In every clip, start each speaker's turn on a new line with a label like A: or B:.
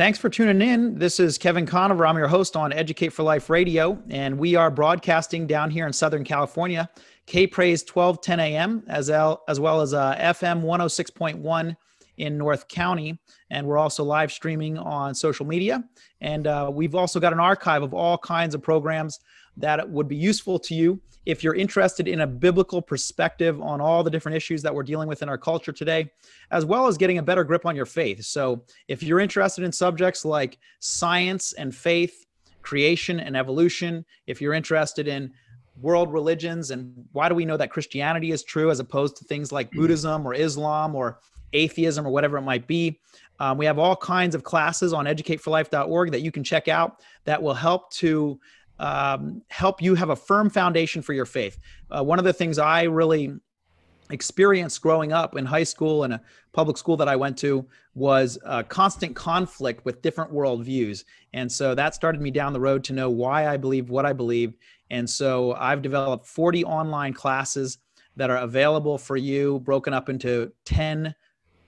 A: Thanks for tuning in. This is Kevin Conover. I'm your host on Educate for Life Radio, and we are broadcasting down here in Southern California, K Praise 1210 AM, as, as well as uh, FM 106.1 in North County. And we're also live streaming on social media. And uh, we've also got an archive of all kinds of programs that would be useful to you if you're interested in a biblical perspective on all the different issues that we're dealing with in our culture today, as well as getting a better grip on your faith. So, if you're interested in subjects like science and faith, creation and evolution, if you're interested in world religions and why do we know that Christianity is true as opposed to things like Buddhism or Islam or atheism or whatever it might be. Um, we have all kinds of classes on educateforlife.org that you can check out that will help to um, help you have a firm foundation for your faith. Uh, one of the things I really experienced growing up in high school and a public school that I went to was constant conflict with different worldviews. And so that started me down the road to know why I believe what I believe. And so I've developed 40 online classes that are available for you, broken up into 10,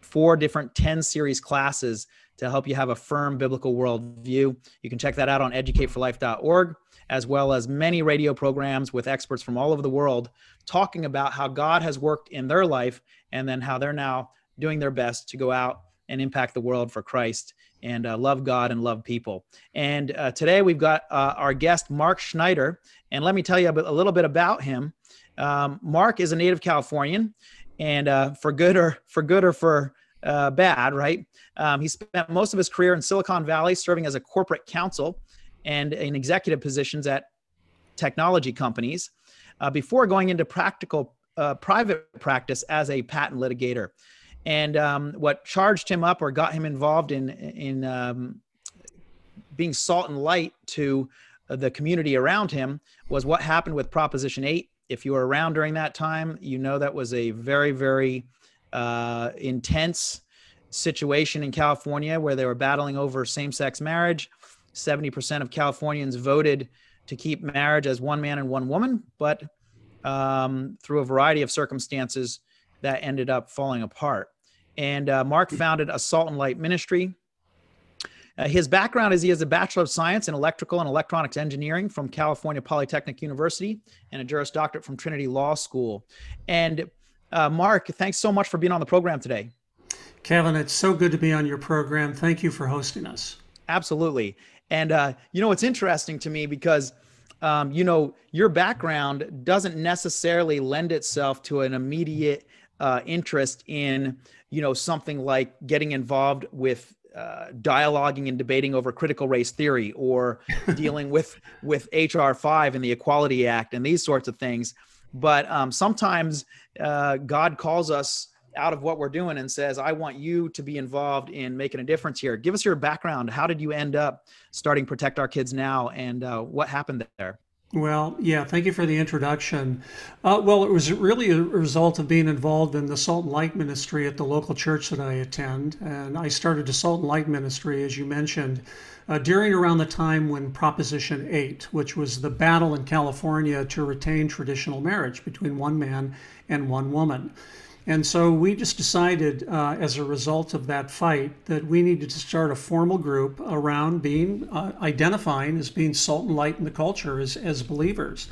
A: four different 10 series classes to help you have a firm biblical worldview. You can check that out on educateforlife.org as well as many radio programs with experts from all over the world talking about how God has worked in their life and then how they're now doing their best to go out and impact the world for Christ and uh, love God and love people. And uh, today we've got uh, our guest, Mark Schneider. And let me tell you a, bit, a little bit about him. Um, Mark is a native Californian, and uh, for good or for good or for uh, bad, right? Um, he spent most of his career in Silicon Valley serving as a corporate counsel and in executive positions at technology companies uh, before going into practical uh, private practice as a patent litigator. And um, what charged him up or got him involved in in um, being salt and light to the community around him was what happened with Proposition 8. If you were around during that time, you know that was a very, very uh, intense situation in California where they were battling over same sex marriage. 70% of Californians voted to keep marriage as one man and one woman, but um, through a variety of circumstances, that ended up falling apart. And uh, Mark founded a Salt and Light Ministry. Uh, his background is he has a Bachelor of Science in Electrical and Electronics Engineering from California Polytechnic University and a Juris Doctorate from Trinity Law School. And uh, Mark, thanks so much for being on the program today.
B: Kevin, it's so good to be on your program. Thank you for hosting us.
A: Absolutely. And uh, you know, it's interesting to me because um, you know your background doesn't necessarily lend itself to an immediate uh, interest in you know something like getting involved with uh, dialoguing and debating over critical race theory or dealing with with HR five and the Equality Act and these sorts of things. But um, sometimes uh, God calls us out of what we're doing and says, I want you to be involved in making a difference here. Give us your background. How did you end up starting Protect Our Kids Now and uh, what happened there?
B: Well, yeah, thank you for the introduction. Uh, well, it was really a result of being involved in the Salt and Light Ministry at the local church that I attend. And I started the Salt and Light Ministry, as you mentioned, uh, during around the time when Proposition 8, which was the battle in California to retain traditional marriage between one man and one woman. And so we just decided, uh, as a result of that fight, that we needed to start a formal group around being uh, identifying as being salt and light in the culture as, as believers.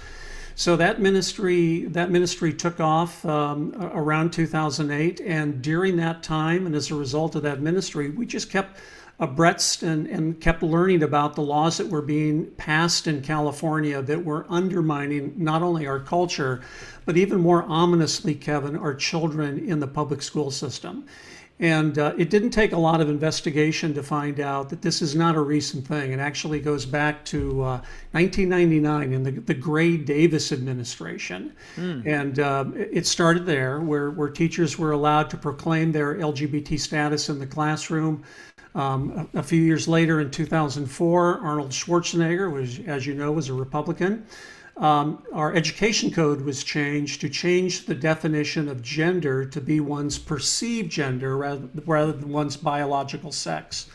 B: So that ministry that ministry took off um, around 2008, and during that time, and as a result of that ministry, we just kept abreast and, and kept learning about the laws that were being passed in California that were undermining not only our culture, but even more ominously, Kevin, are children in the public school system. And uh, it didn't take a lot of investigation to find out that this is not a recent thing. It actually goes back to uh, 1999 in the, the Gray Davis administration. Mm. And uh, it started there, where, where teachers were allowed to proclaim their LGBT status in the classroom. Um, a, a, few years later, in 2004, Arnold Schwarzenegger, was, as you know, was a Republican. Um, our education code was changed to change the definition of gender to be one's perceived gender rather, rather than one's biological sex.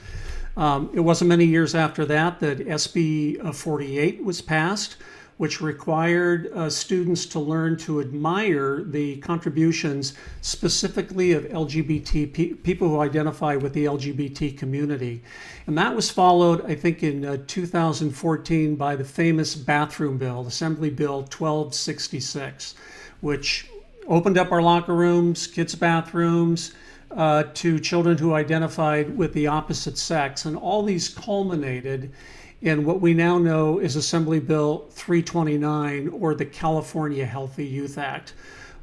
B: Um, it wasn't many years after that that SB 48 was passed, which required uh, students to learn to admire the contributions specifically of LGBT pe- people who identify with the LGBT community. And that was followed, I think, in uh, 2014 by the famous bathroom bill, Assembly Bill 1266, which opened up our locker rooms, kids' bathrooms. Uh, to children who identified with the opposite sex. And all these culminated in what we now know is Assembly Bill 329 or the California Healthy Youth Act,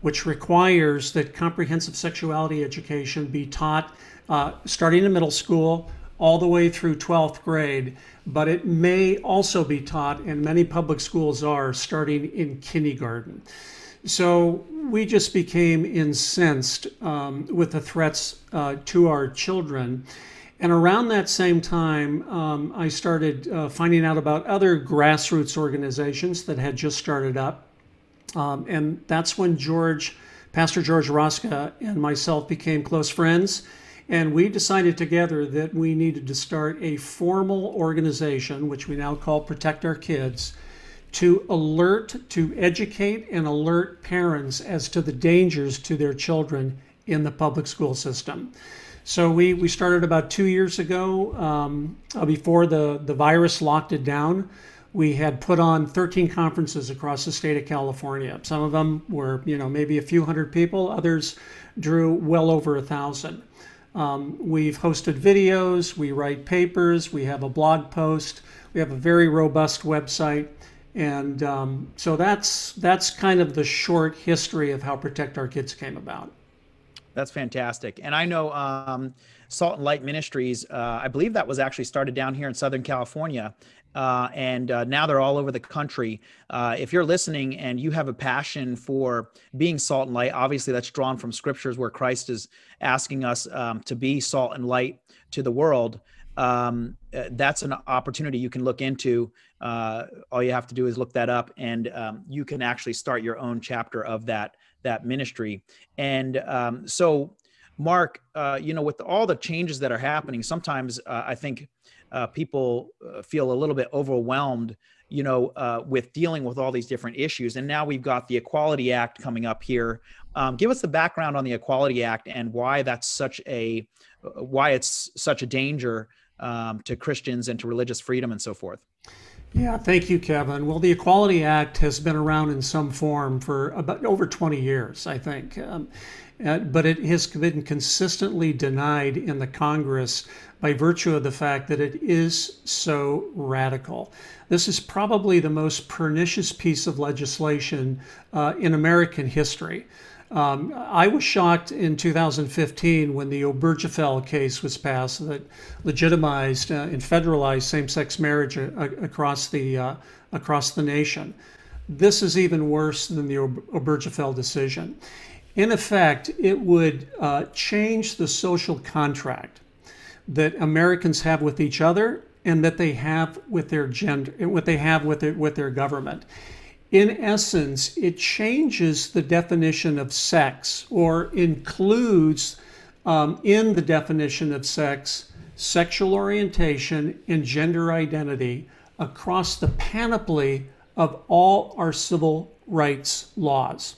B: which requires that comprehensive sexuality education be taught uh, starting in middle school all the way through 12th grade, but it may also be taught, and many public schools are, starting in kindergarten. So we just became incensed um, with the threats uh, to our children. And around that same time, um, I started uh, finding out about other grassroots organizations that had just started up. Um, and that's when George, Pastor George Roska, and myself became close friends. And we decided together that we needed to start a formal organization, which we now call Protect Our Kids, to alert, to educate and alert parents as to the dangers to their children in the public school system. So we, we started about two years ago, um, uh, before the, the virus locked it down. We had put on 13 conferences across the state of California. Some of them were, you know, maybe a few hundred people. Others drew well over a thousand. Um, we've hosted videos. We write papers. We have a blog post. We have a very robust website. And um, so that's that's kind of the short history of how Protect Our Kids came about.
A: That's fantastic. And I know um, Salt and Light Ministries, uh, I believe that was actually started down here in Southern California. Uh, and uh, now they're all over the country. Uh, if you're listening and you have a passion for being salt and light, obviously that's drawn from scriptures where Christ is asking us um, to be salt and light to the world. Um, uh, that's an opportunity you can look into. Uh, all you have to do is look that up, and um, you can actually start your own chapter of that that ministry. And um, so, Mark, uh, you know, with all the changes that are happening, sometimes uh, I think uh, people uh, feel a little bit overwhelmed, you know, uh, with dealing with all these different issues. And now we've got the Equality Act coming up here. Um, give us the background on the Equality Act and why that's such a why it's such a danger um, to Christians and to religious freedom and so forth.
B: Yeah, thank you, Kevin. Well, the Equality Act has been around in some form for about over 20 years, I think. Um, uh, but it has been consistently denied in the Congress by virtue of the fact that it is so radical. This is probably the most pernicious piece of legislation uh, in American history. Um, I was shocked in 2015 when the Obergefell case was passed that legitimized uh, and federalized same-sex marriage a- a- across the uh, across the nation. This is even worse than the Obergefell decision. In effect, it would uh, change the social contract that Americans have with each other and that they have with their gender, what they have with their, with their government in essence, it changes the definition of sex or includes um, in the definition of sex sexual orientation and gender identity across the panoply of all our civil rights laws.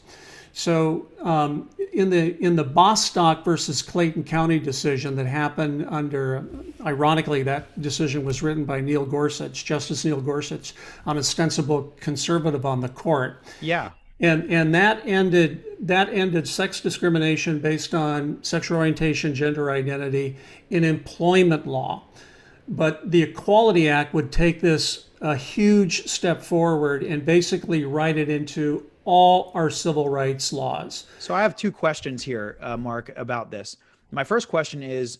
B: So um, in the in the Bostock versus Clayton County decision that happened under, ironically, that decision was written by Neil Gorsuch, Justice Neil Gorsuch, an ostensible conservative on the court.
A: Yeah.
B: And and that ended that ended sex discrimination based on sexual orientation, gender identity in employment law. But the Equality Act would take this a huge step forward and basically write it into all our civil rights laws.
A: So I have two questions here, uh, Mark, about this. My first question is,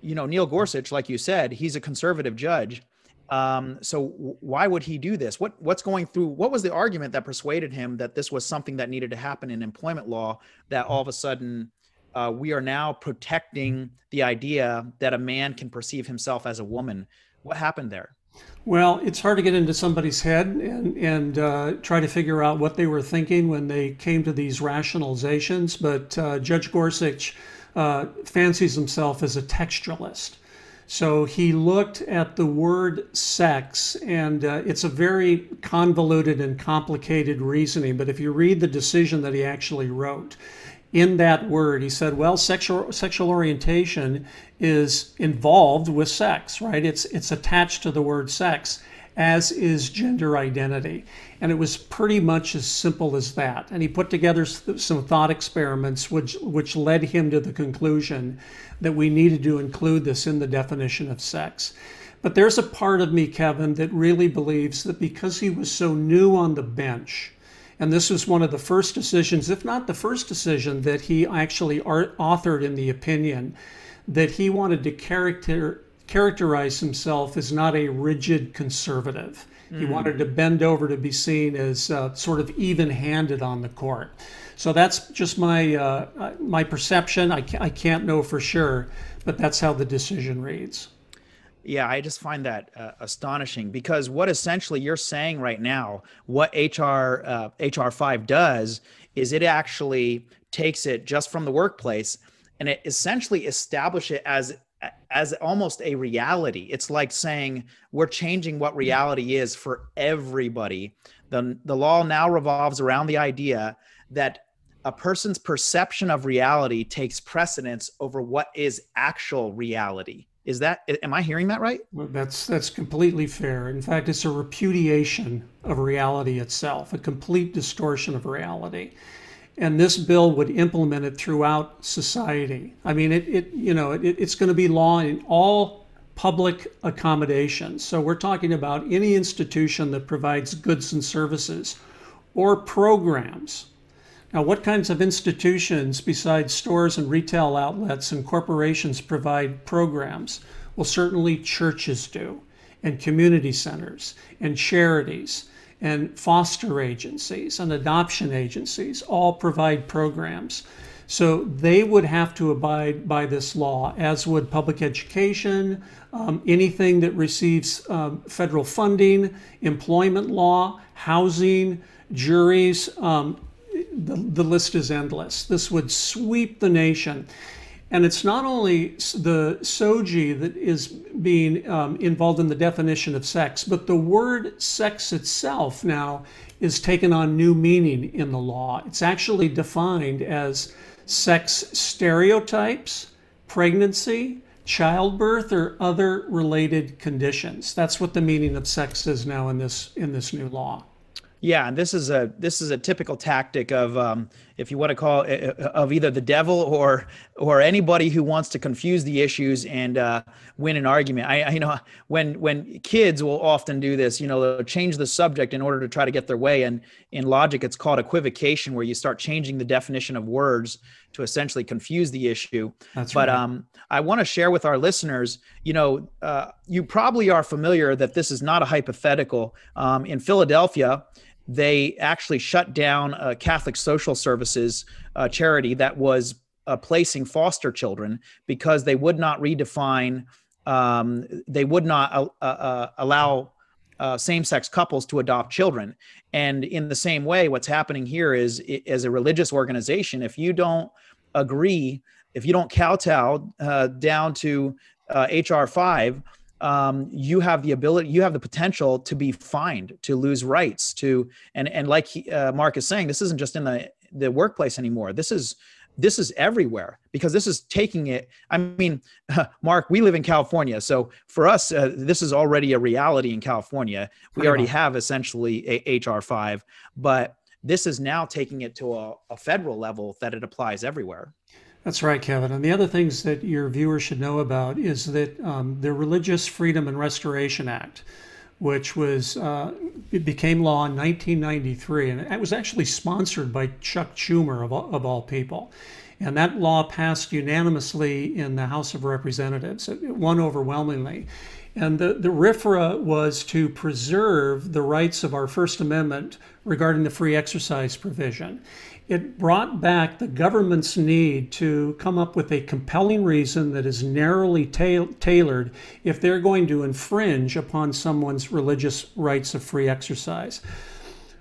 A: you know, Neil Gorsuch, like you said, he's a conservative judge. Um, so why would he do this? What what's going through? What was the argument that persuaded him that this was something that needed to happen in employment law? That all of a sudden uh, we are now protecting the idea that a man can perceive himself as a woman. What happened there?
B: Well, it's hard to get into somebody's head and, and uh, try to figure out what they were thinking when they came to these rationalizations. But uh, Judge Gorsuch uh, fancies himself as a textualist. So he looked at the word sex, and uh, it's a very convoluted and complicated reasoning. But if you read the decision that he actually wrote, in that word, he said, well, sexual, sexual orientation is involved with sex, right? It's, it's attached to the word sex, as is gender identity. And it was pretty much as simple as that. And he put together some thought experiments which, which led him to the conclusion that we needed to include this in the definition of sex. But there's a part of me, Kevin, that really believes that because he was so new on the bench, and this was one of the first decisions, if not the first decision, that he actually authored in the opinion that he wanted to character, characterize himself as not a rigid conservative. Mm. He hmm. wanted to bend over to be seen as uh, sort of even handed on the court. So that's just my uh, uh, my perception. I, ca- I can't know for sure, but that's how the decision reads.
A: Yeah, I just find that uh, astonishing because what essentially you're saying right now, what HR uh, HR five does is it actually takes it just from the workplace and it essentially establish it as as almost a reality. It's like saying we're changing what reality is for everybody. The the law now revolves around the idea that a person's perception of reality takes precedence over what is actual reality. Is that am I hearing that right?
B: Well, that's that's completely fair. In fact, it's a repudiation of reality itself, a complete distortion of reality. And this bill would implement it throughout society. I mean, it, it you know, it, it's going to be law in all public accommodations. So we're talking about any institution that provides goods and services or programs now, what kinds of institutions besides stores and retail outlets and corporations provide programs? Well, certainly churches do, and community centers, and charities, and foster agencies, and adoption agencies all provide programs. So they would have to abide by this law, as would public education, um, anything that receives um, federal funding, employment law, housing, juries, um, the, the list is endless. This would sweep the nation. And it's not only the SOGI that is being um, involved in the definition of sex, but the word sex itself now is taken on new meaning in the law. It's actually defined as sex stereotypes, pregnancy, childbirth, or other related conditions. That's what the meaning of sex is now in this in this new law.
A: Yeah, and this is a this is a typical tactic of um, if you want to call it, uh, of either the devil or or anybody who wants to confuse the issues and uh, win an argument. I, I you know when when kids will often do this, you know, they'll change the subject in order to try to get their way. And in logic, it's called equivocation, where you start changing the definition of words to essentially confuse the issue. That's but right. um, I want to share with our listeners, you know, uh, you probably are familiar that this is not a hypothetical. Um, in Philadelphia, they actually shut down a Catholic Social Services uh, charity that was uh, placing foster children because they would not redefine, um, they would not uh, uh, uh allow uh, same-sex couples to adopt children. And in the same way, what's happening here is, as a religious organization, if you don't agree, if you don't kowtow down to HR five, um, you have the ability, you have the potential to be fined, to lose rights, to and and like he, uh, Mark is saying, this isn't just in the the workplace anymore. This is this is everywhere because this is taking it. I mean, Mark, we live in California, so for us, uh, this is already a reality in California. We already have essentially a HR five, but this is now taking it to a, a federal level that it applies everywhere.
B: That's right, Kevin. And the other things that your viewers should know about is that um, the Religious Freedom and Restoration Act, which was uh, it became law in 1993, and it was actually sponsored by Chuck Schumer of all, of all people. And that law passed unanimously in the House of Representatives. It won overwhelmingly. And the, the RFRA was to preserve the rights of our First Amendment regarding the free exercise provision it brought back the government's need to come up with a compelling reason that is narrowly ta- tailored if they're going to infringe upon someone's religious rights of free exercise.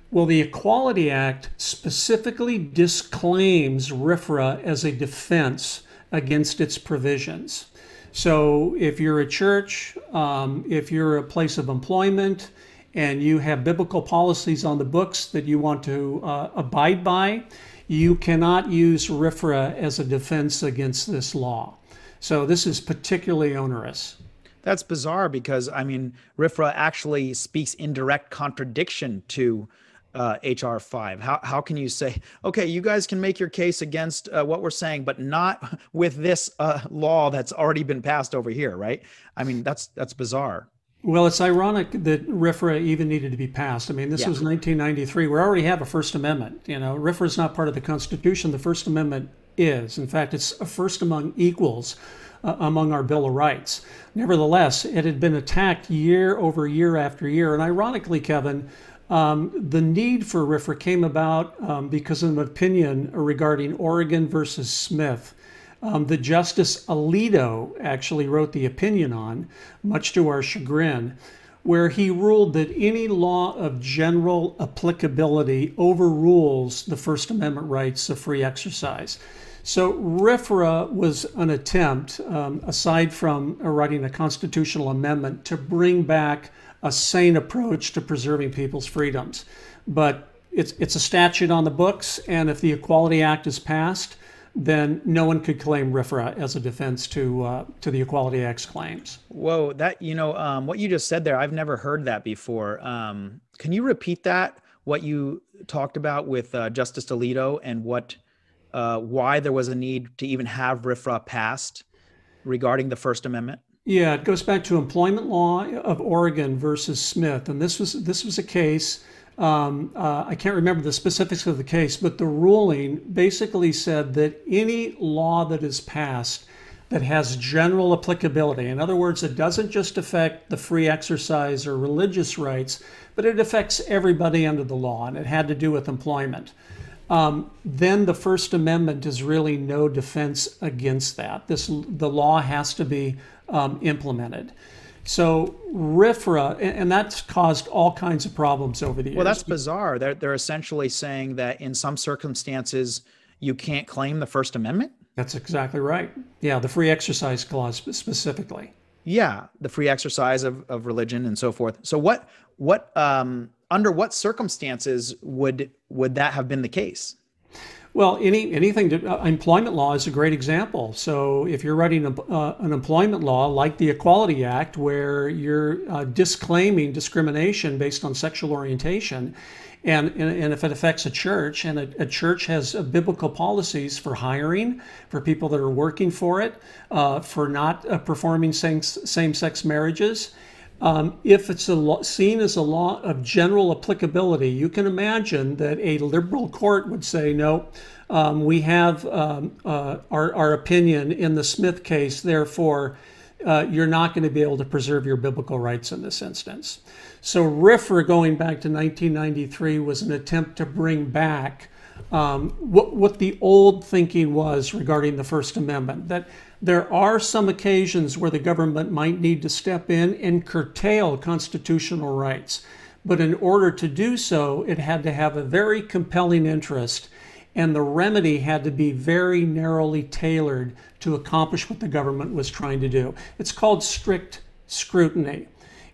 B: Well, the Equality Act specifically disclaims RFRA as a defense against its provisions. So if you're a church, um, if you're a place of employment, and you have biblical policies on the books that you want to uh, abide by, you cannot use RFRA as a defense against this law. So this is particularly onerous.
A: That's bizarre because I mean, RFRA actually speaks in direct contradiction to uh, HR five. How how can you say okay, you guys can make your case against uh, what we're saying, but not with this uh, law that's already been passed over here, right? I mean, that's that's bizarre.
B: Well, it's ironic that RFRA even needed to be passed. I mean, this
A: Yeah.
B: was 1993. We already have a First Amendment. You know, RFRA is not part of the Constitution. The First Amendment is. In fact, it's a first among equals uh, among our Bill of Rights. Nevertheless, it had been attacked year over year after year. And ironically, Kevin, um, the need for RFRA came about um, because of an opinion regarding Oregon versus Smith um, the Justice Alito actually wrote the opinion on, much to our chagrin, where he ruled that any law of general applicability overrules the First Amendment rights of free exercise. So RFRA was an attempt, um, aside from writing a constitutional amendment, to bring back a sane approach to preserving people's freedoms. But it's, it's a statute on the books, and if the Equality Act is passed, then no one could claim RFRA as a defense to uh, to the Equality Act's claims.
A: Whoa, that you know um, what you just said there. I've never heard that before. Um, can you repeat that? What you talked about with uh, Justice Alito and what uh, why there was a need to even have RFRA passed regarding the First Amendment?
B: Yeah, it goes back to employment law of Oregon versus Smith, and this was this was a case. Um, uh, I can't remember the specifics of the case, but the ruling basically said that any law that is passed that has general applicability, in other words, it doesn't just affect the free exercise or religious rights, but it affects everybody under the law, and it had to do with employment. Um, then the First Amendment is really no defense against that. This the law has to be um, implemented. So and and that's caused all kinds of problems over the years.
A: Well, that's bizarre. They're they're essentially saying that in some circumstances you can't claim the First Amendment.
B: That's exactly right. Yeah, the free exercise clause specifically.
A: Yeah, the free exercise of, of religion and so forth. So what what um under what circumstances would would that have been the case?
B: Well, any anything to, uh, employment law is a great example. So if you're writing a, uh, an employment law like the Equality Act, where you're uh, disclaiming discrimination based on sexual orientation, and, and, and if it affects a church, and a, a church has uh, biblical policies for hiring, for people that are working for it, uh, for not uh, performing same same sex marriages. Um, if it's law, seen as a law of general applicability, you can imagine that a liberal court would say, no, um, we have um, uh, our, our opinion in the Smith case, therefore, uh, you're not going to be able to preserve your biblical rights in this instance. So, RFRA going back to 1993 was an attempt to bring back um, what, what the old thinking was regarding the First Amendment that there are some occasions where the government might need to step in and curtail constitutional rights. But in order to do so, it had to have a very compelling interest, and the remedy had to be very narrowly tailored to accomplish what the government was trying to do. It's called strict scrutiny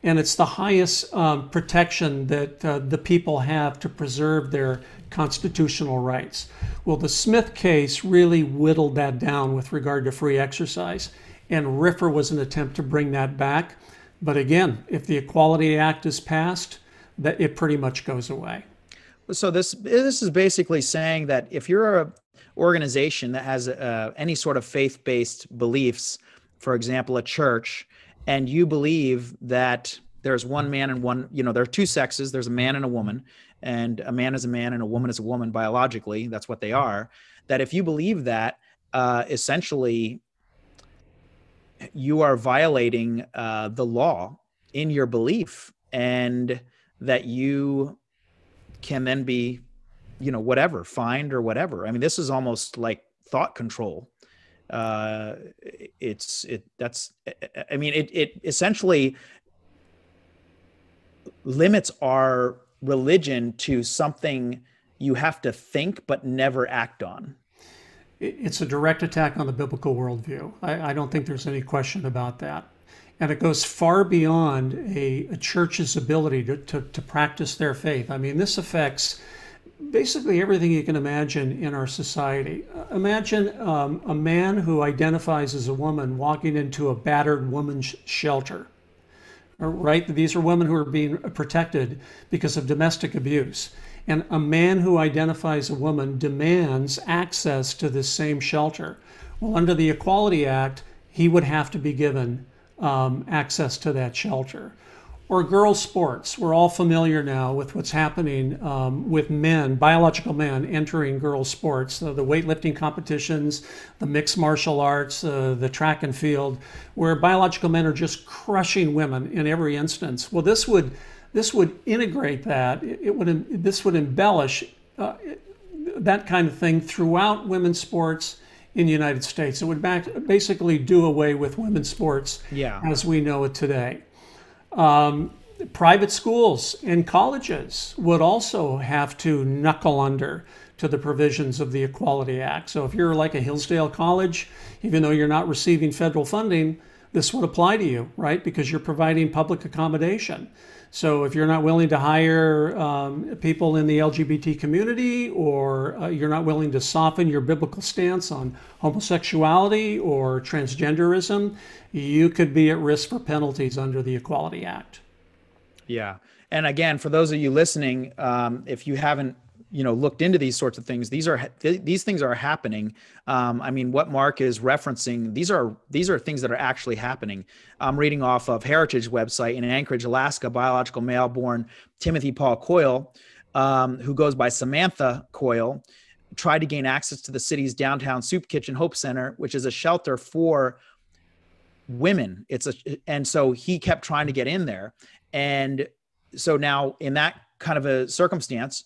B: and it's the highest um, protection that uh, the people have to preserve their constitutional rights. Well, the Smith case really whittled that down with regard to free exercise, and RFRA was an attempt to bring that back. But again, if the Equality Act is passed, that it pretty much goes away.
A: So this this is basically saying that if you're a organization that has uh, any sort of faith-based beliefs, for example, a church, and you believe that there's one man and one, you know, there are two sexes, there's a man and a woman, and a man is a man and a woman is a woman biologically, that's what they are, that if you believe that, uh, essentially you are violating uh, the law in your belief and that you can then be you know whatever fined or whatever. I mean this is almost like thought control. Uh it's it that's i mean it it essentially limits our religion to something you have to think but never act on
B: it's a direct attack on the biblical worldview. I, I don't think there's any question about that. And it goes far beyond a, a church's ability to, to, to practice their faith. I mean, this affects basically everything you can imagine in our society. Imagine um, a man who identifies as a woman walking into a battered woman's shelter. Right? These are women who are being protected because of domestic abuse. And a man who identifies a woman demands access to this same shelter. Well, under the Equality Act, he would have to be given um, access to that shelter or girls' sports. We're all familiar now with what's happening um, with men, biological men, entering girls' sports, the weightlifting competitions, the mixed martial arts, uh, the track and field, where biological men are just crushing women in every instance. Well, this would this would integrate that. It would this would embellish uh, that kind of thing throughout women's sports in the United States. It would back, basically do away with women's sports
A: yeah.
B: as we know it today. Um, private schools and colleges would also have to knuckle under to the provisions of the Equality Act. So if you're like a Hillsdale College, even though you're not receiving federal funding, this would apply to you, right? Because you're providing public accommodation. So if you're not willing to hire um, people in the LGBT community, or uh, you're not willing to soften your biblical stance on homosexuality or transgenderism, you could be at risk for penalties under the Equality Act.
A: Yeah. And again, for those of you listening, um, if you haven't you know looked into these sorts of things these are these things are happening. Um, i mean what mark is referencing these are these are things that are actually happening. I'm reading off of heritage website in anchorage alaska biological male born timothy paul coyle um, who goes by samantha coyle tried to gain access to the city's downtown soup kitchen hope center which is a shelter for women. It's a and so he kept trying to get in there. And so now in that kind of a circumstance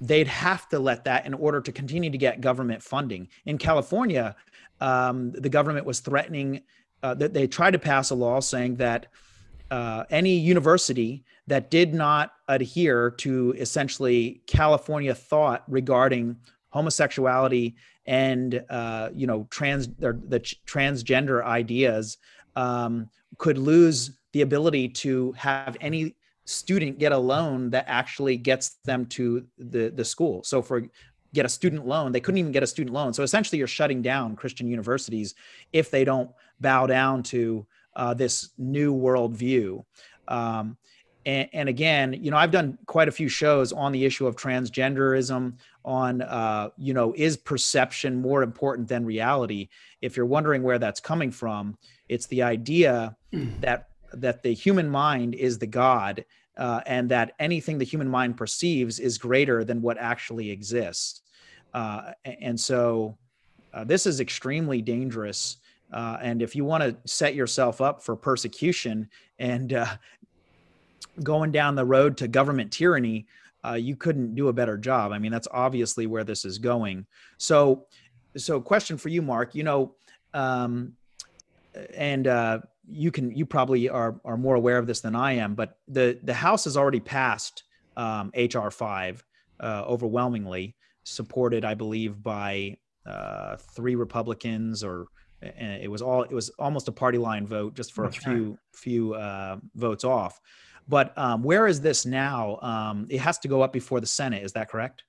A: they'd have to let that in order to continue to get government funding. In California, um, the government was threatening uh, that they tried to pass a law saying that uh, any university that did not adhere to essentially California thought regarding homosexuality and uh, you know trans the transgender ideas um, could lose the ability to have any student get a loan that actually gets them to the the school. So for get a student loan they couldn't even get a student loan. So essentially you're shutting down christian universities if they don't bow down to uh, this new worldview. Um, and, and, again you know i've done quite a few shows on the issue of transgenderism on uh, you know is perception more important than reality? If you're wondering where that's coming from it's the idea mm. that that the human mind is the god uh, and that anything the human mind perceives is greater than what actually exists. Uh, and so uh, this is extremely dangerous uh, and if you want to set yourself up for persecution and uh, going down the road to government tyranny uh, you couldn't do a better job. I mean that's obviously where this is going. So so question for you mark you know um, and you can you probably are are more aware of this than I am, but the the House has already passed um, HR five uh, overwhelmingly, supported I believe by uh, three Republicans or it was all it was almost a party line vote just for That's a few right. few uh, votes off. But um, where is this now? Um, it has to go up before the Senate. Is that correct?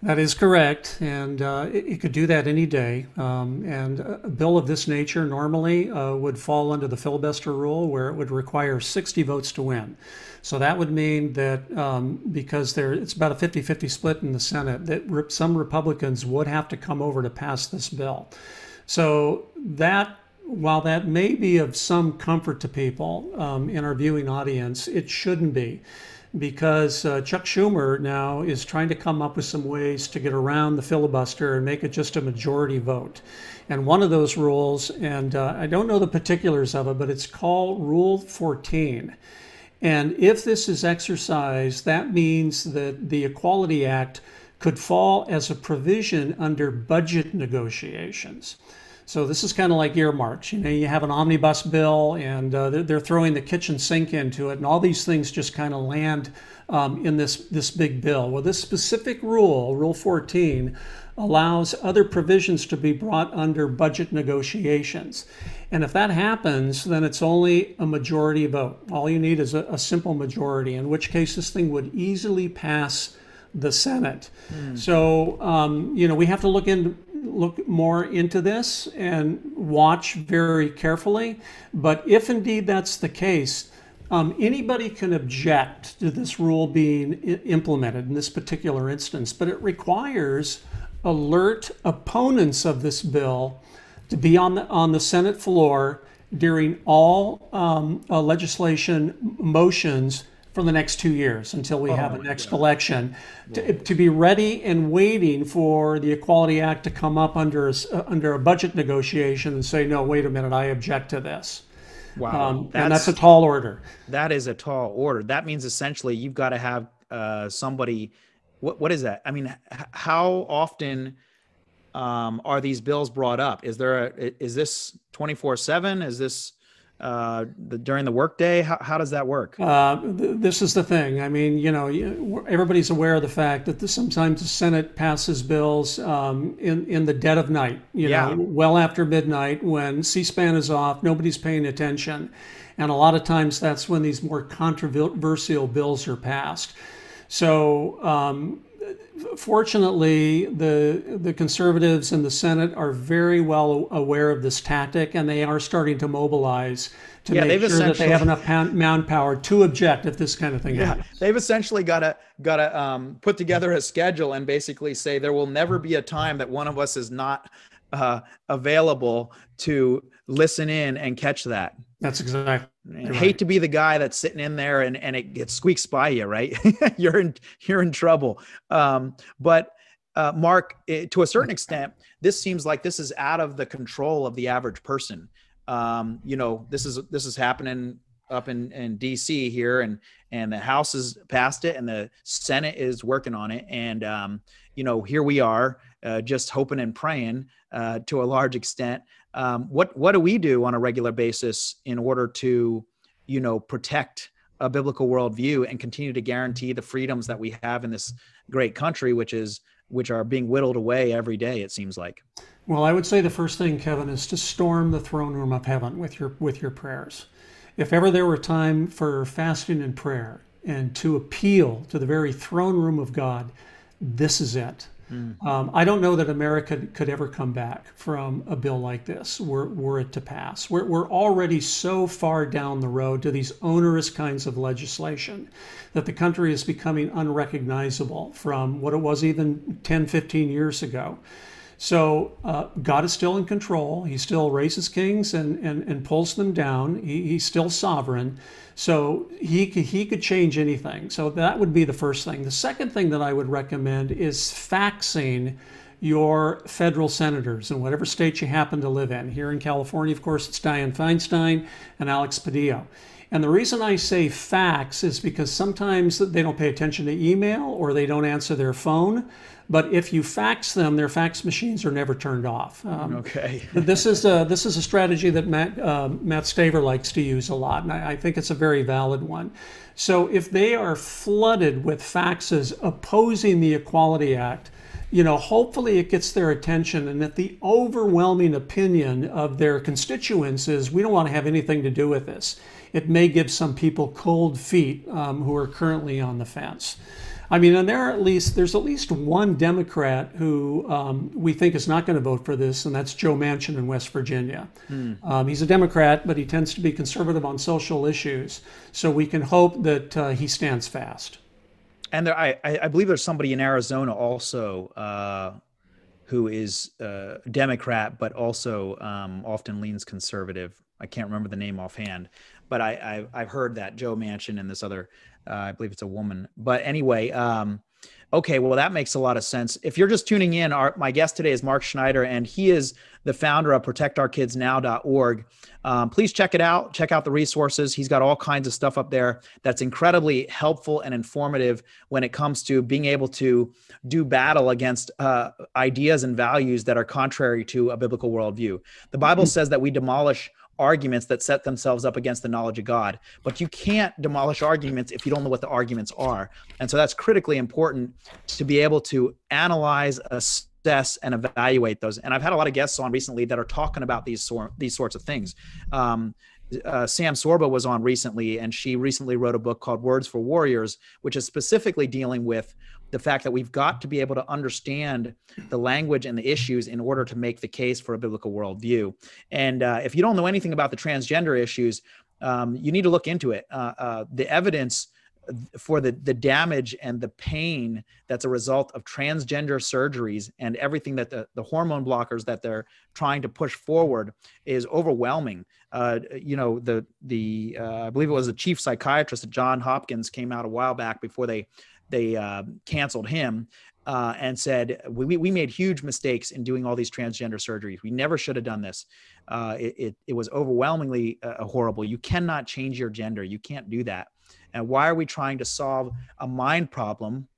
B: That is correct, and uh, it, it, could do that any day. Um, and a bill of this nature normally uh, would fall under the filibuster rule, where it would require 60 votes to win. So that would mean that um, because there, it's about a 50-50 split in the Senate, that re- some Republicans would have to come over to pass this bill. So that while that may be of some comfort to people um, in our viewing audience, it shouldn't be because uh, Chuck Schumer now is trying to come up with some ways to get around the filibuster and make it just a majority vote. And one of those rules, and uh, I don't know the particulars of it, but it's called Rule 14. And if this is exercised, that means that the Equality Act could fall as a provision under budget negotiations. So this is kind of like earmarks. You know, you have an omnibus bill, and uh, they're, they're, throwing the kitchen sink into it, and all these things just kind of land um, in this this big bill. Well, this specific rule, Rule 14, allows other provisions to be brought under budget negotiations. And if that happens, then it's only a majority vote. All you need is a, a simple majority, in which case this thing would easily pass the Senate. Mm. So, um, you know, we have to look in, look more into this and watch very carefully. But if indeed that's the case, um, anybody can object to this rule being implemented in this particular instance, but it requires alert opponents of this bill to be on the on the Senate floor during all um, uh, legislation motions for the next two years until we oh, have a next God. election to, to, be ready and waiting for the Equality Act to come up under a, uh, under a budget negotiation and say, no, wait a minute, I object to this. Wow. Um, that's, and that's a tall order.
A: That is a tall order. That means essentially you've got to have uh, somebody. What, what is that? I mean, how often um, are these bills brought up? Is there a, is this 24 seven? Is this uh, the, during the workday? How, how does that work?
B: Uh, th- this is the thing. I mean, you know, everybody's aware of the fact that the, sometimes the Senate passes bills um, in in the dead of night. You yeah. know, well after midnight when C-SPAN is off, nobody's paying attention, and a lot of times that's when these more controversial bills are passed. So. Um, fortunately, the the conservatives in the Senate are very well aware of this tactic, and they are starting to mobilize to yeah, make sure that they have enough manpower to object if this kind of thing yeah, happens.
A: They've essentially got to got to um, put together a schedule and basically say there will never be a time that one of us is not uh, available to listen in and catch that.
B: That's exactly.
A: Right. Hate to be the guy that's sitting in there and, and it gets squeaks by you, right? you're in you're in trouble. Um, but uh, Mark, it, to a certain extent, this seems like this is out of the control of the average person. Um, you know, this is this is happening up in, in DC here, and and the House has passed it, and the Senate is working on it, and um, you know, here we are, uh, just hoping and praying uh, to a large extent um, what what do we do on a regular basis in order to you know protect a biblical worldview and continue to guarantee the freedoms that we have in this great country which is which are being whittled away every day it seems like?
B: Well i would say the first thing kevin is to storm the throne room of heaven with your with your prayers. If ever there were time for fasting and prayer and to appeal to the very throne room of god this is it Mm. Um, I don't know that America could ever come back from a bill like this were, were it to pass. We're, we're already so far down the road to these onerous kinds of legislation that the country is becoming unrecognizable from what it was even 10, 15 years ago. So uh, God is still in control. He still raises kings and, and, and pulls them down. He, he's still sovereign. So he could, he could change anything. So that would be the first thing. The second thing that I would recommend is faxing your federal senators in whatever state you happen to live in. Here in California, of course, it's Dianne Feinstein and Alex Padilla. And the reason I say fax is because sometimes they don't pay attention to email or they don't answer their phone. But if you fax them, their fax machines are never turned off.
A: Um, okay.
B: this is a, this is a strategy that Matt uh, Matt Staver likes to use a lot, and I, I think it's a very valid one. So if they are flooded with faxes opposing the Equality Act, you know, hopefully it gets their attention, and that the overwhelming opinion of their constituents is we don't want to have anything to do with this. It may give some people cold feet um, who are currently on the fence. I mean, and there are at least there's at least one Democrat who um, we think is not going to vote for this, and that's Joe Manchin in West Virginia. Mm. Um, he's a Democrat, but he tends to be conservative on social issues. So we can hope that uh, he stands fast.
A: And there, I, I believe there's somebody in Arizona also uh, who is uh, Democrat, but also um, often leans conservative. I can't remember the name offhand, but I, I have heard that Joe Manchin and this other uh, I believe it's a woman. But anyway, um, okay, well, that makes a lot of sense. If you're just tuning in, our, my guest today is Mark Schneider, and he is the founder of protectourkidsnow.org. Um, please check it out. Check out the resources. He's got all kinds of stuff up there that's incredibly helpful and informative when it comes to being able to do battle against uh, ideas and values that are contrary to a biblical worldview. The Bible mm-hmm. says that we demolish arguments that set themselves up against the knowledge of God. But you can't demolish arguments if you don't know what the arguments are. And so that's critically important to be able to analyze, assess, and evaluate those. And I've had a lot of guests on recently that are talking about these sor- these sorts of things. Um, uh, Sam Sorbo was on recently, and she recently wrote a book called Words for Warriors, which is specifically dealing with the fact that we've got to be able to understand the language and the issues in order to make the case for a biblical worldview. And uh, if you don't know anything about the transgender issues, um, you need to look into it. Uh, uh the evidence for the the damage and the pain that's a result of transgender surgeries and everything that the, the hormone blockers that they're trying to push forward is overwhelming uh, you know the the uh, i believe it was the chief psychiatrist at john hopkins came out a while back before they they uh, canceled him uh, and said we, we made huge mistakes in doing all these transgender surgeries we never should have done this uh, it, it, it, was overwhelmingly horrible you cannot change your gender you can't do that and why are we trying to solve a mind problem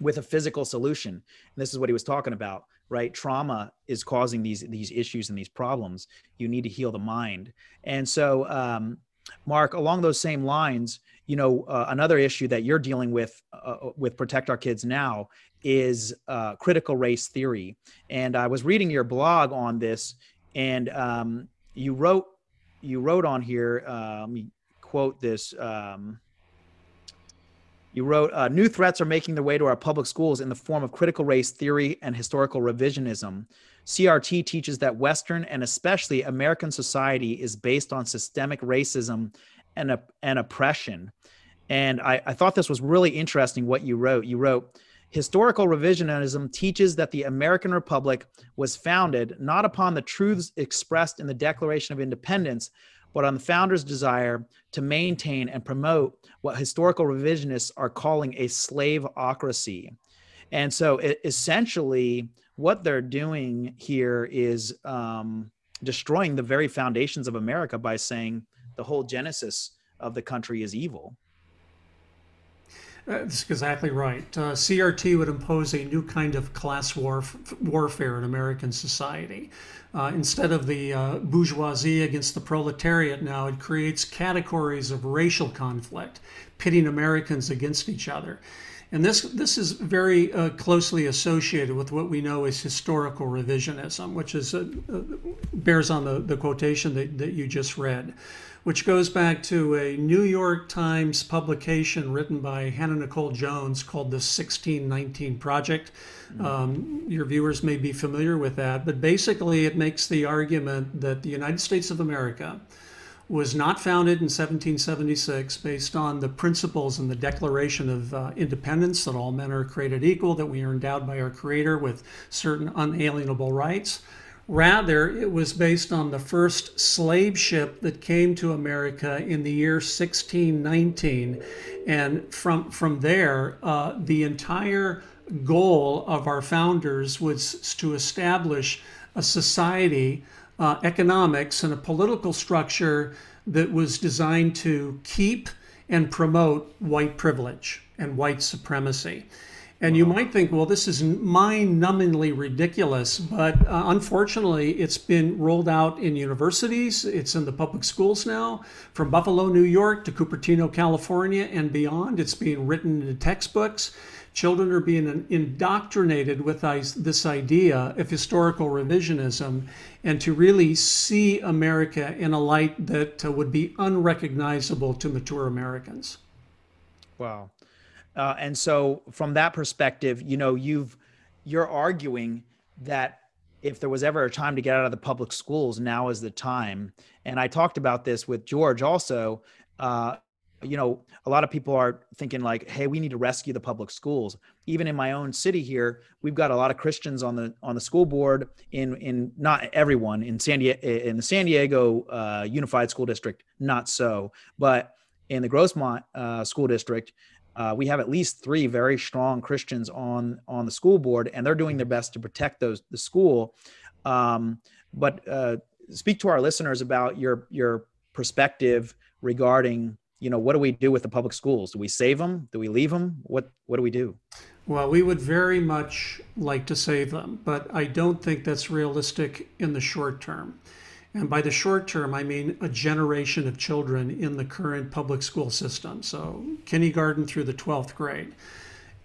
A: with a physical solution? And this is what he was talking about, right? Trauma is causing these these issues and these problems. You need to heal the mind. And so, um, Mark, along those same lines, you know, uh, another issue that you're dealing with uh, uh with Protect Our Kids Now is uh, critical race theory. And I was reading your blog on this, and um, you wrote you wrote on here. Uh, let me quote this. Um, you wrote, uh, New threats are making their way to our public schools in the form of critical race theory and historical revisionism. CRT teaches that Western and especially American society is based on systemic racism and, and oppression. And I, I thought this was really interesting what you wrote. You wrote, Historical revisionism teaches that the American Republic was founded not upon the truths expressed in the Declaration of Independence, but on the founders' desire to maintain and promote what historical revisionists are calling a slavocracy. And so it, essentially, what they're doing here is um, destroying the very foundations of America by saying the whole genesis of the country is evil.
B: That's exactly right. Uh, CRT would impose a new kind of class warf- warfare in American society. Uh, instead of the uh, bourgeoisie against the proletariat now, it creates categories of racial conflict, pitting Americans against each other. And this, this is very uh, closely associated with what we know as historical revisionism, which is, uh, uh, bears on the, the quotation that, that you just read, which goes back to a New York Times publication written by Hannah Nicole Jones called the 1619 Project. Um, your viewers may be familiar with that, but basically it makes the argument that the United States of America was not founded in 1776 based on the principles in the Declaration of uh, Independence that all men are created equal, that we are endowed by our Creator with certain unalienable rights. Rather, it was based on the first slave ship that came to America in the year 1619. And from, from there, uh, the entire goal of our founders was to establish a society, uh, economics, and a political structure that was designed to keep and promote white privilege and white supremacy. And you might think, well, this is mind numbingly ridiculous, but uh, unfortunately, it's been rolled out in universities. It's in the public schools now, from Buffalo, New York to Cupertino, California, and beyond. It's being written into textbooks. Children are being indoctrinated with this idea of historical revisionism and to really see America in a light that uh, would be unrecognizable to mature Americans.
A: Wow. Uh, and so from that perspective, you know, you've you're arguing that if there was ever a time to get out of the public schools, now is the time. And I talked about this with George also. Uh, you know, a lot of people are thinking like, "Hey, we need to rescue the public schools." Even in my own city here, we've got a lot of Christians on the on the school board. In in not everyone in San Diego in the San Diego uh, Unified School District, not so, but in the Grossmont uh, School District, uh, we have at least three very strong Christians on on the school board, and they're doing their best to protect those the school. Um, but uh, speak to our listeners about your your perspective regarding you know what do we do with the public schools? Do we save them do we leave them what what do we do?
B: Well we would very much like to save them but i don't think that's realistic in the short term and by the short term i mean a generation of children in the current public school system so kindergarten through the 12th grade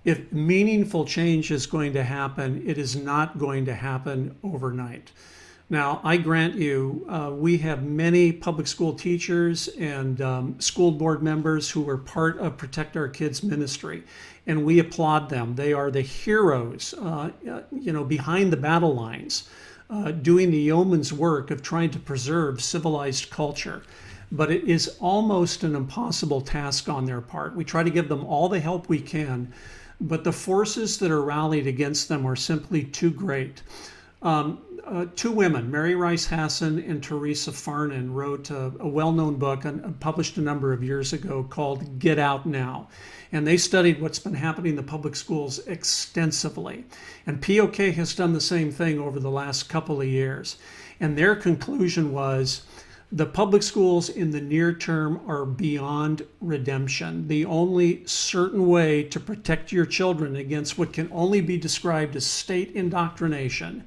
B: if meaningful change is going to happen, it is not going to happen overnight. Now, I grant you, uh, we have many public school teachers and um, school board members who are part of Protect Our Kids ministry, and we applaud them. They are the heroes, uh, uh you know, behind the battle lines, uh, doing the yeoman's work of trying to preserve civilized culture. But it is almost an impossible task on their part. We try to give them all the help we can, but the forces that are rallied against them are simply too great. Um, uh, two women, Mary Rice Hasson and Theresa Farnan, wrote a, a well known book and published a number of years ago called Get Out Now. And they studied what's been happening in the public schools extensively. And POK has done the same thing over the last couple of years. And their conclusion was the public schools in the near term are beyond redemption. The only certain way to protect your children against what can only be described as state indoctrination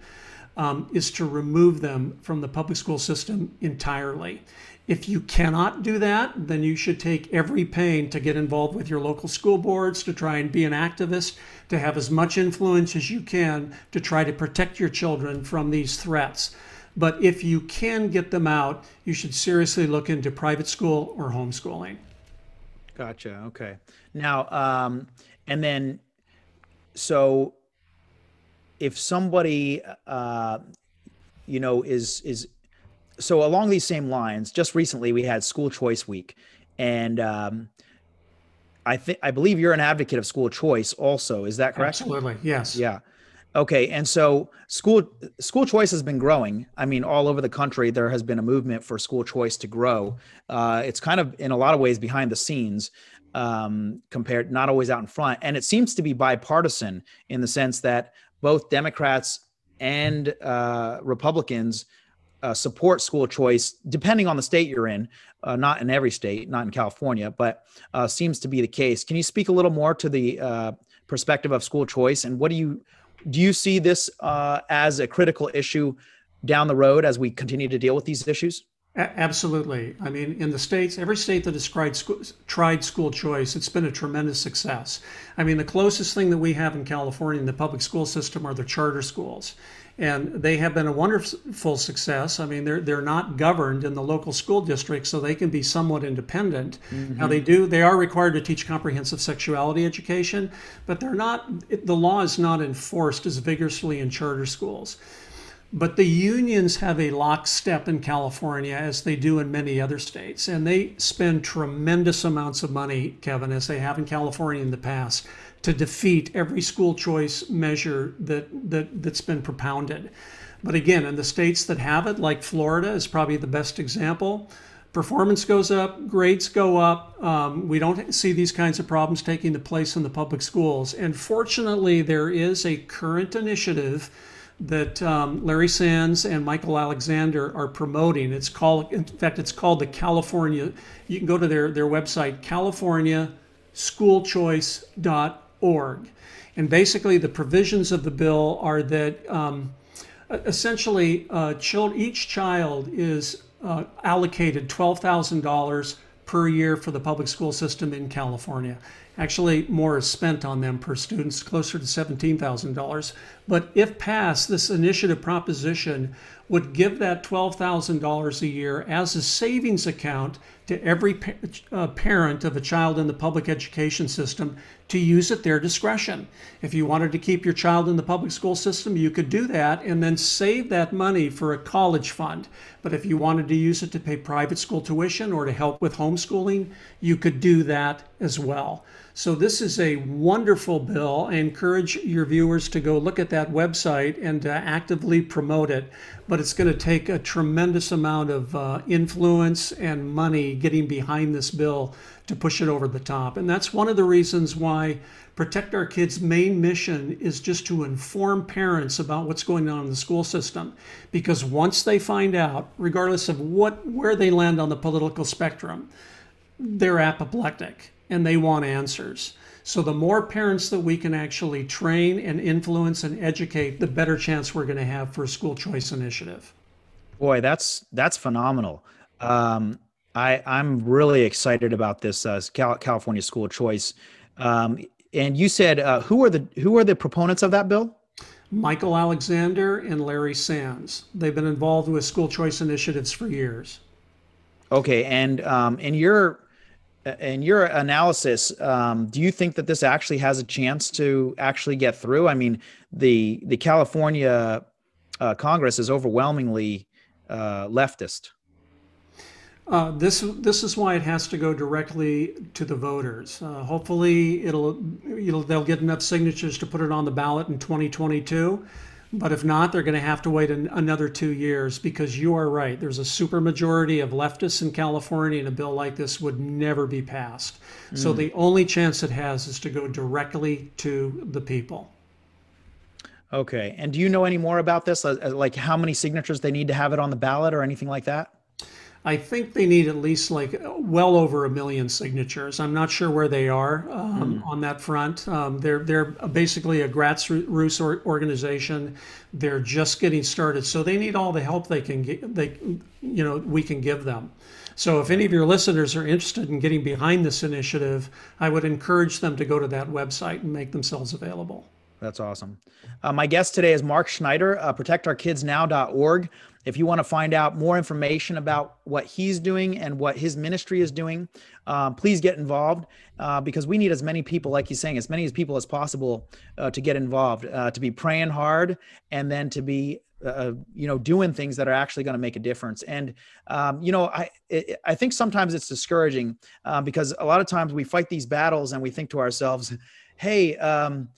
B: um, is to remove them from the public school system entirely. If you cannot do that, then you should take every pain to get involved with your local school boards, to try and be an activist, to have as much influence as you can to try to protect your children from these threats. But if you can get them out, you should seriously look into private school or homeschooling.
A: Gotcha. Okay. Now, um, and then, so if somebody, uh, you know, is is so along these same lines. Just recently, we had School Choice Week, and um, I think I believe you're an advocate of school choice. Also, is that correct?
B: Absolutely. Yes.
A: Yeah. Okay, and so school school choice has been growing. I mean, all over the country, there has been a movement for school choice to grow. Uh, it's kind of in a lot of ways behind the scenes, um, compared not always out in front, and it seems to be bipartisan in the sense that both Democrats and uh, Republicans uh, support school choice, depending on the state you're in. Uh, not in every state, not in California, but uh, seems to be the case. Can you speak a little more to the uh, perspective of school choice, and what do you do you see this uh, as a critical issue down the road as we continue to deal with these issues?
B: Absolutely. I mean, in the states, every state that has tried school, tried school choice, it's been a tremendous success. I mean, the closest thing that we have in California in the public school system are the charter schools, and they have been a wonderful success. I mean, they're they're not governed in the local school district, so they can be somewhat independent. Mm-hmm. Now, they do they are required to teach comprehensive sexuality education, but they're not. The law is not enforced as vigorously in charter schools. But the unions have a lockstep in California as they do in many other states. And they spend tremendous amounts of money, Kevin, as they have in California in the past, to defeat every school choice measure that, that, that's been propounded. But again, in the states that have it, like Florida is probably the best example, performance goes up, grades go up. Um, we don't see these kinds of problems taking the place in the public schools. And fortunately, there is a current initiative that um, Larry Sands and Michael Alexander are promoting. It's called, in fact, it's called the California. You can go to their their website, CaliforniaSchoolChoice.org, and basically the provisions of the bill are that um, essentially uh, child, each child is uh, allocated twelve thousand dollars per year for the public school system in California. Actually, more is spent on them per student, closer to $17,000. But if passed, this initiative proposition would give that $12,000 a year as a savings account to every uh, parent of a child in the public education system to use at their discretion. If you wanted to keep your child in the public school system, you could do that and then save that money for a college fund. But if you wanted to use it to pay private school tuition or to help with homeschooling, you could do that as well. So, this is a wonderful bill. I encourage your viewers to go look at that website and uh, actively promote it. But it's going to take a tremendous amount of uh, influence and money getting behind this bill to push it over the top. And that's one of the reasons why Protect Our Kids' main mission is just to inform parents about what's going on in the school system. Because once they find out, regardless of what where they land on the political spectrum, they're apoplectic and they want answers. So the more parents that we can actually train and influence and educate, the better chance we're going to have for a school choice initiative.
A: Boy, that's that's phenomenal. Um, I I'm really excited about this uh, Cal- California school choice. Um, and you said uh, who are the who are the proponents of that bill?
B: Michael Alexander and Larry Sands. They've been involved with school choice initiatives for years.
A: Okay, and um, in your in your analysis, um, do you think that this actually has a chance to actually get through? I mean, the the California uh, Congress is overwhelmingly uh, leftist.
B: Uh, this this is why it has to go directly to the voters. Uh, hopefully, it'll it'll they'll get enough signatures to put it on the ballot in 2022. But if not, they're going to have to wait an, another two years because you are right. There's a supermajority of leftists in California, and a bill like this would never be passed. Mm. So the only chance it has is to go directly to the people.
A: Okay. And do you know any more about this? Like how many signatures they need to have it on the ballot or anything like that?
B: I think they need at least like well over a million signatures. I'm not sure where they are um, mm. on that front. Um, they're they're basically a grassroots organization. They're just getting started, so they need all the help they can get. They, you know, we can give them. So if any of your listeners are interested in getting behind this initiative, I would encourage them to go to that website and make themselves available.
A: That's awesome. Uh, my guest today is Mark Schneider, uh, protectourkidsnow.org. If you want to find out more information about what he's doing and what his ministry is doing, um, please get involved uh, because we need as many people, like he's saying, as many as people as possible uh, to get involved, uh, to be praying hard, and then to be uh, you know doing things that are actually going to make a difference. And um, you know i it, i think sometimes it's discouraging uh, because a lot of times we fight these battles and we think to ourselves hey um,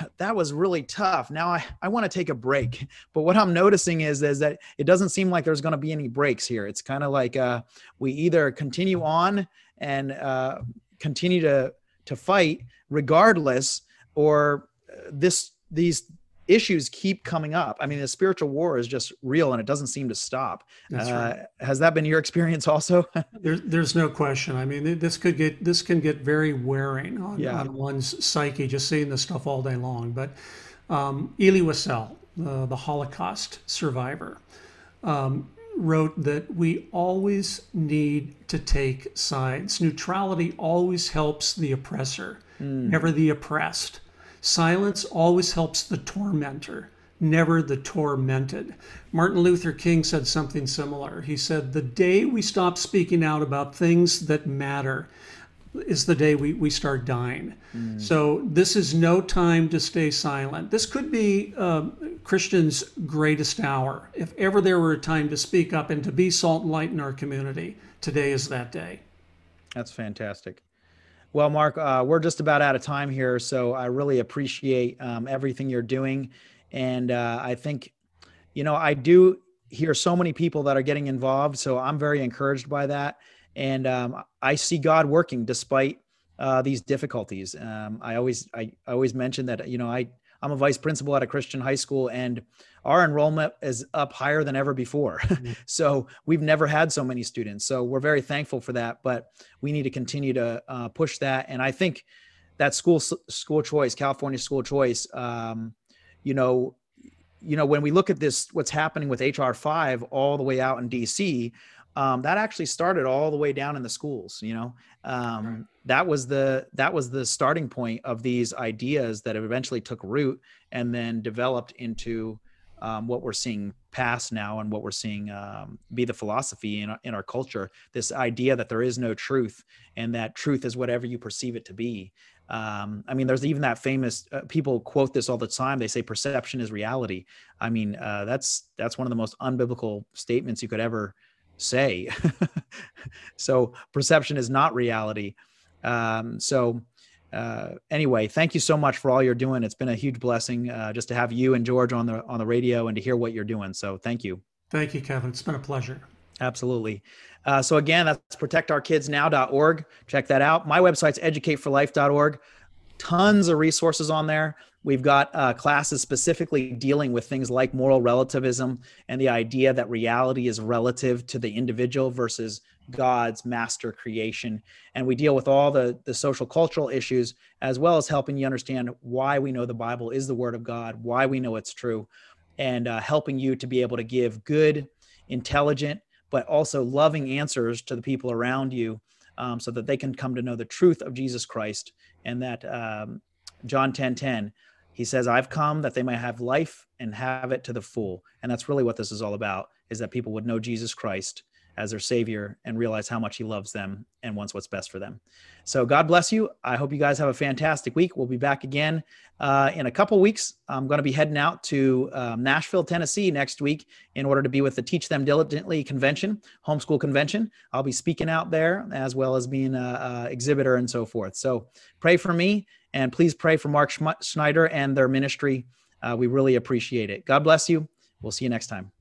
A: that was really tough. Now I, I want to take a break. But what I'm noticing is, is that it doesn't seem like there's going to be any breaks here. It's kind of like uh, we either continue on and uh, continue to, to fight regardless, or uh, this, these issues keep coming up. I mean, the spiritual war is just real and it doesn't seem to stop. Uh, right. Has that been your experience also?
B: there, there's no question. I mean, this could get, this can get very wearing on, yeah. on one's psyche, just seeing this stuff all day long. But um, Elie Wiesel, uh, the Holocaust survivor, um, wrote that we always need to take sides. Neutrality always helps the oppressor, mm. never the oppressed. Silence always helps the tormentor, never the tormented. Martin Luther King said something similar. He said, The day we stop speaking out about things that matter is the day we, we start dying. Mm. So this is no time to stay silent. This could be uh, Christians' greatest hour. If ever there were a time to speak up and to be salt and light in our community, today is that day.
A: That's fantastic. Well, Mark, uh, we're just about out of time here, so I really appreciate um, everything you're doing, and uh, I think, you know, I do hear so many people that are getting involved, so I'm very encouraged by that, and um, I see God working despite uh, these difficulties. Um, I always, I, I always mention that, you know, I I'm a vice principal at a Christian high school, and our enrollment is up higher than ever before. Mm-hmm. so we've never had so many students. So we're very thankful for that. But we need to continue to uh, push that. And I think that school school choice, California school choice, um, you know, you know, when we look at this, what's happening with HR five all the way out in DC, um, that actually started all the way down in the schools you know um, right. that was the that was the starting point of these ideas that eventually took root and then developed into um, what we're seeing pass now and what we're seeing um, be the philosophy in, in our culture this idea that there is no truth and that truth is whatever you perceive it to be um, i mean there's even that famous uh, people quote this all the time they say perception is reality i mean uh, that's that's one of the most unbiblical statements you could ever say. so perception is not reality. Um, so uh, anyway, thank you so much for all you're doing. It's been a huge blessing uh, just to have you and George on the on the radio and to hear what you're doing. So thank you.
B: Thank you, Kevin. It's been a pleasure.
A: Absolutely. Uh, so again, that's protectourkidsnow.org. Check that out. My website's educateforlife.org. Tons of resources on there. We've got uh, classes specifically dealing with things like moral relativism and the idea that reality is relative to the individual versus God's master creation. And we deal with all the, the social cultural issues as well as helping you understand why we know the Bible is the word of God, why we know it's true, and uh, helping you to be able to give good, intelligent, but also loving answers to the people around you um, so that they can come to know the truth of Jesus Christ and that um, John 10 10. He says, I've come that they might have life and have it to the full. And that's really what this is all about, is that people would know Jesus Christ as their savior and realize how much he loves them and wants what's best for them. So God bless you. I hope you guys have a fantastic week. We'll be back again uh, in a couple weeks. I'm going to be heading out to um, Nashville, Tennessee next week in order to be with the Teach Them Diligently convention, homeschool convention. I'll be speaking out there as well as being a, a exhibitor and so forth. So pray for me and please pray for Mark Schneider and their ministry. Uh, we really appreciate it. God bless you. We'll see you next time.